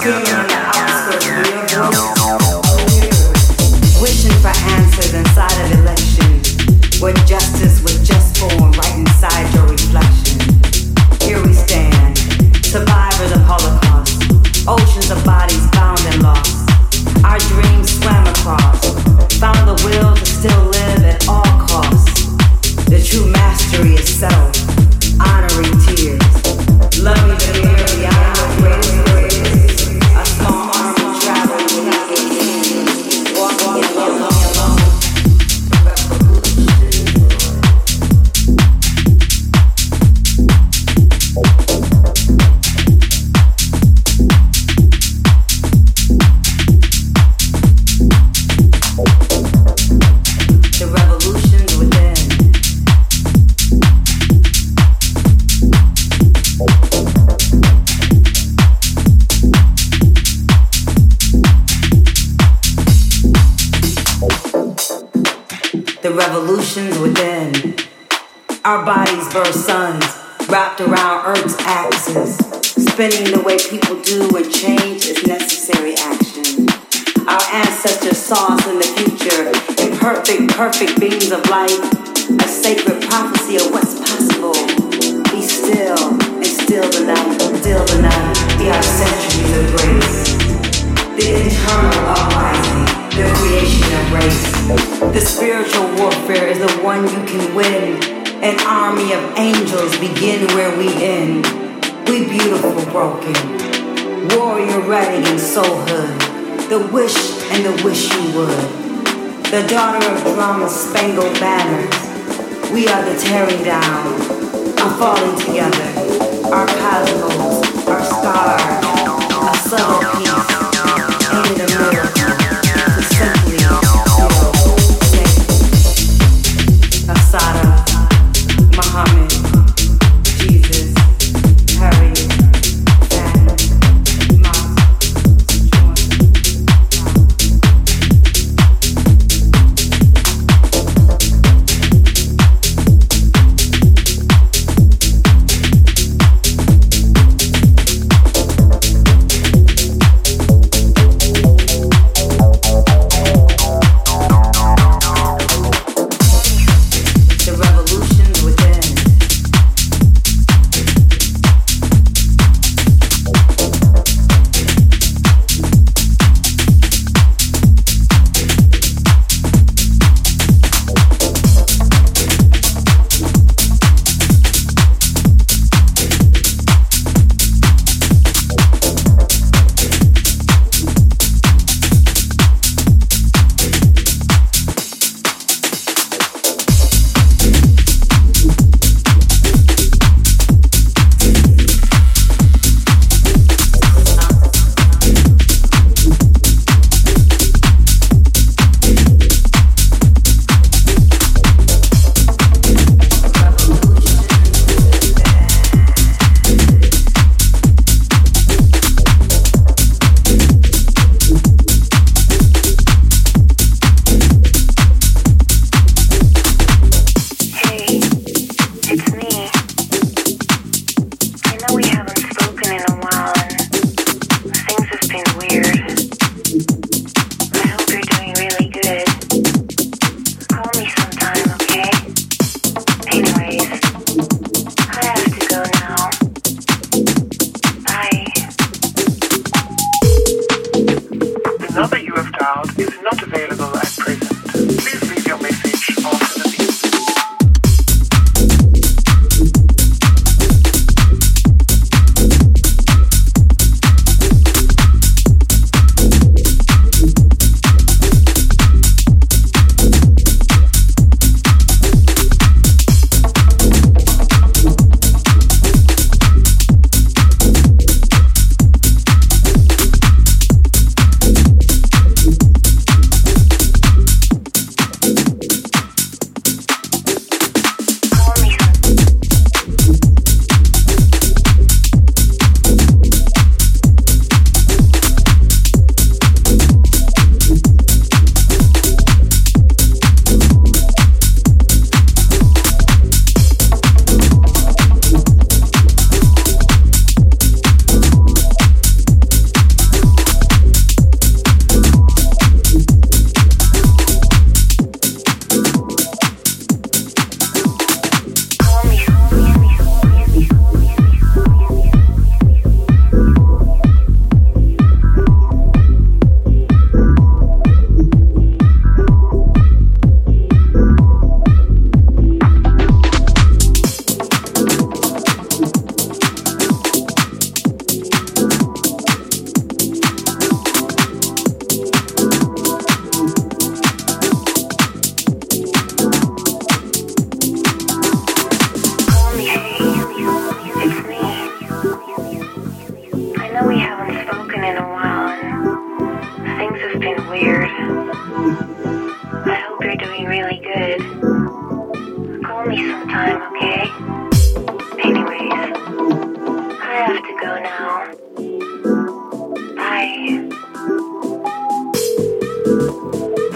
Screaming number you have dialed is not available.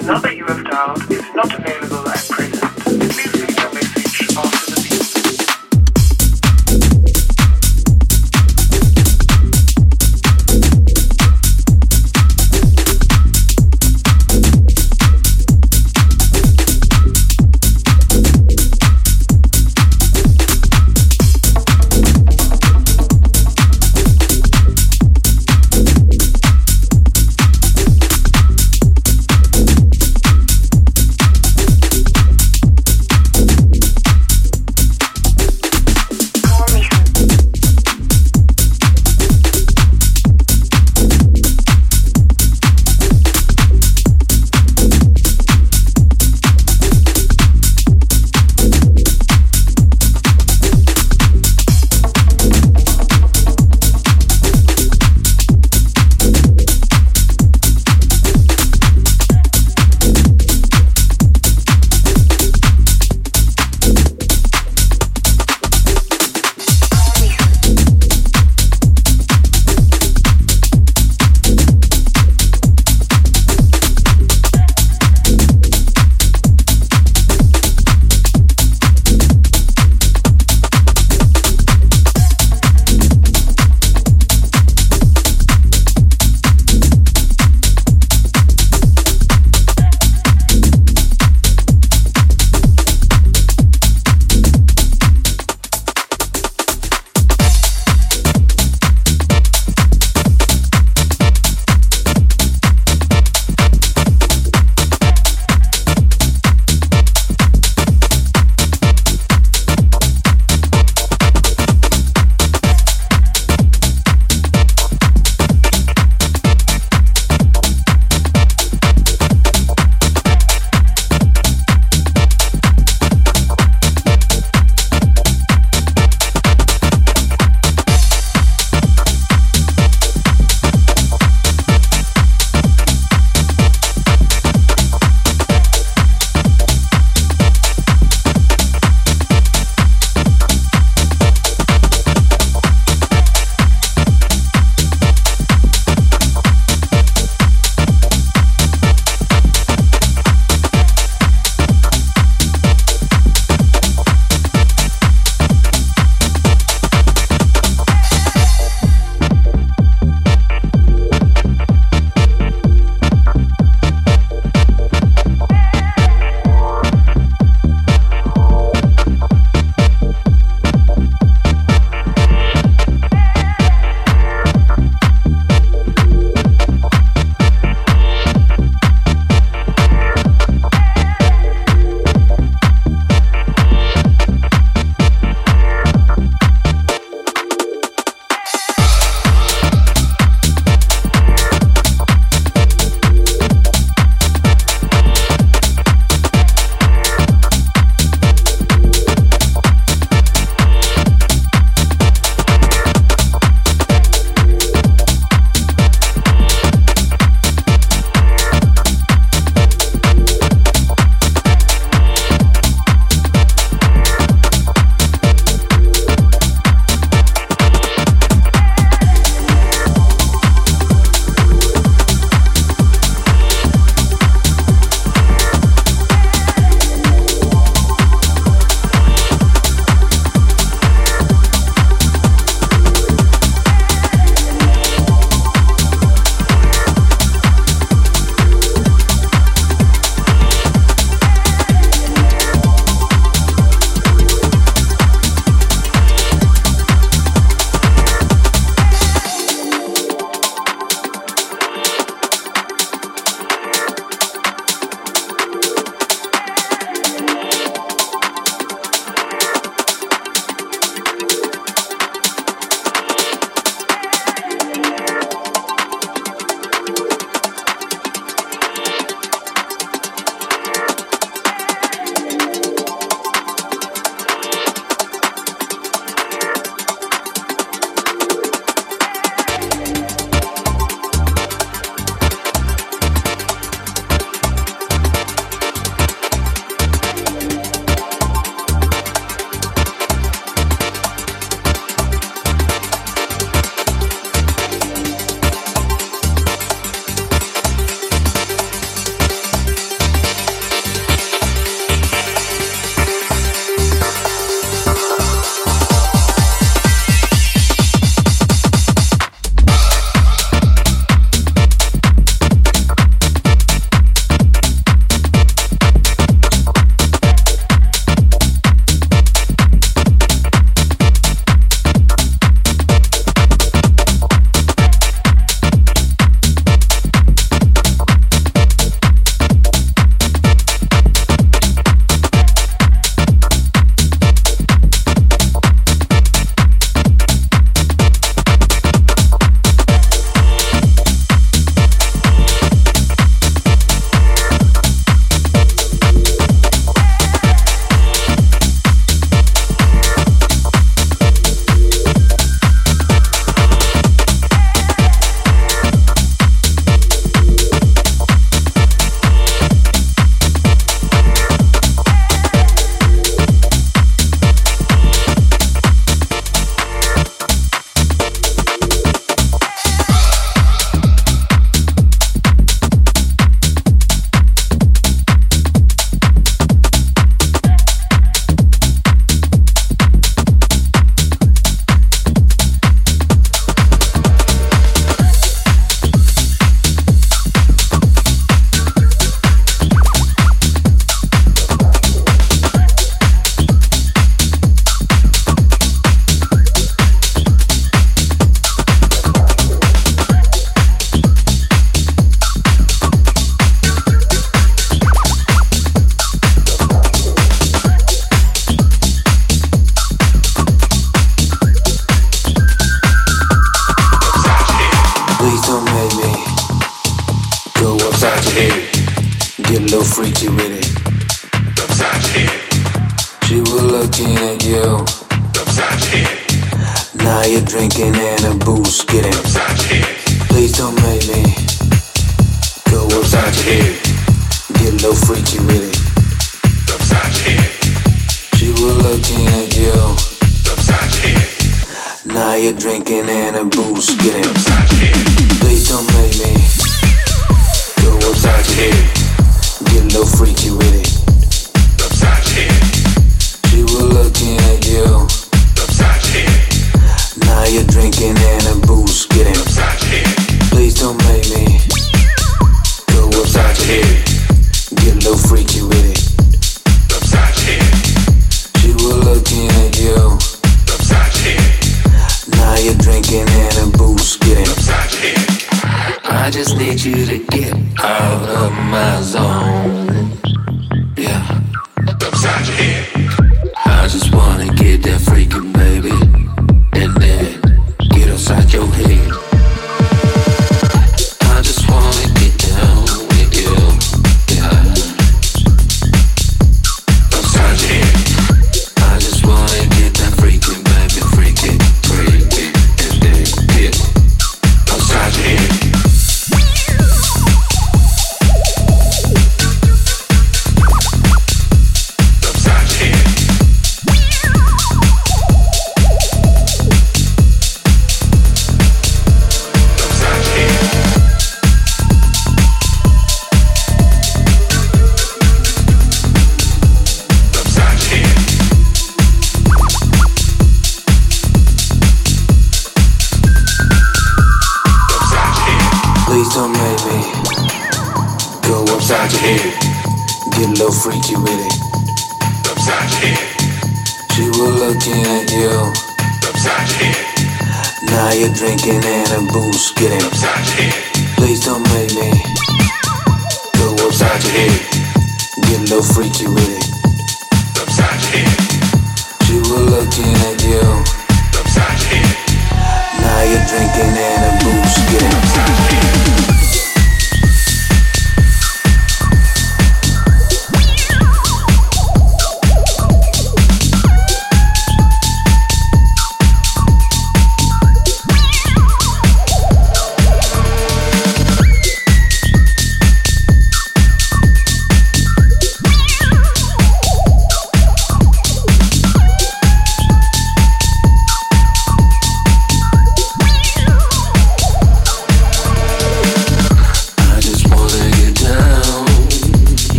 The number you have dialed is not available.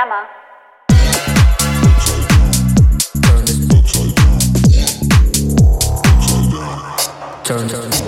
Dance floor, to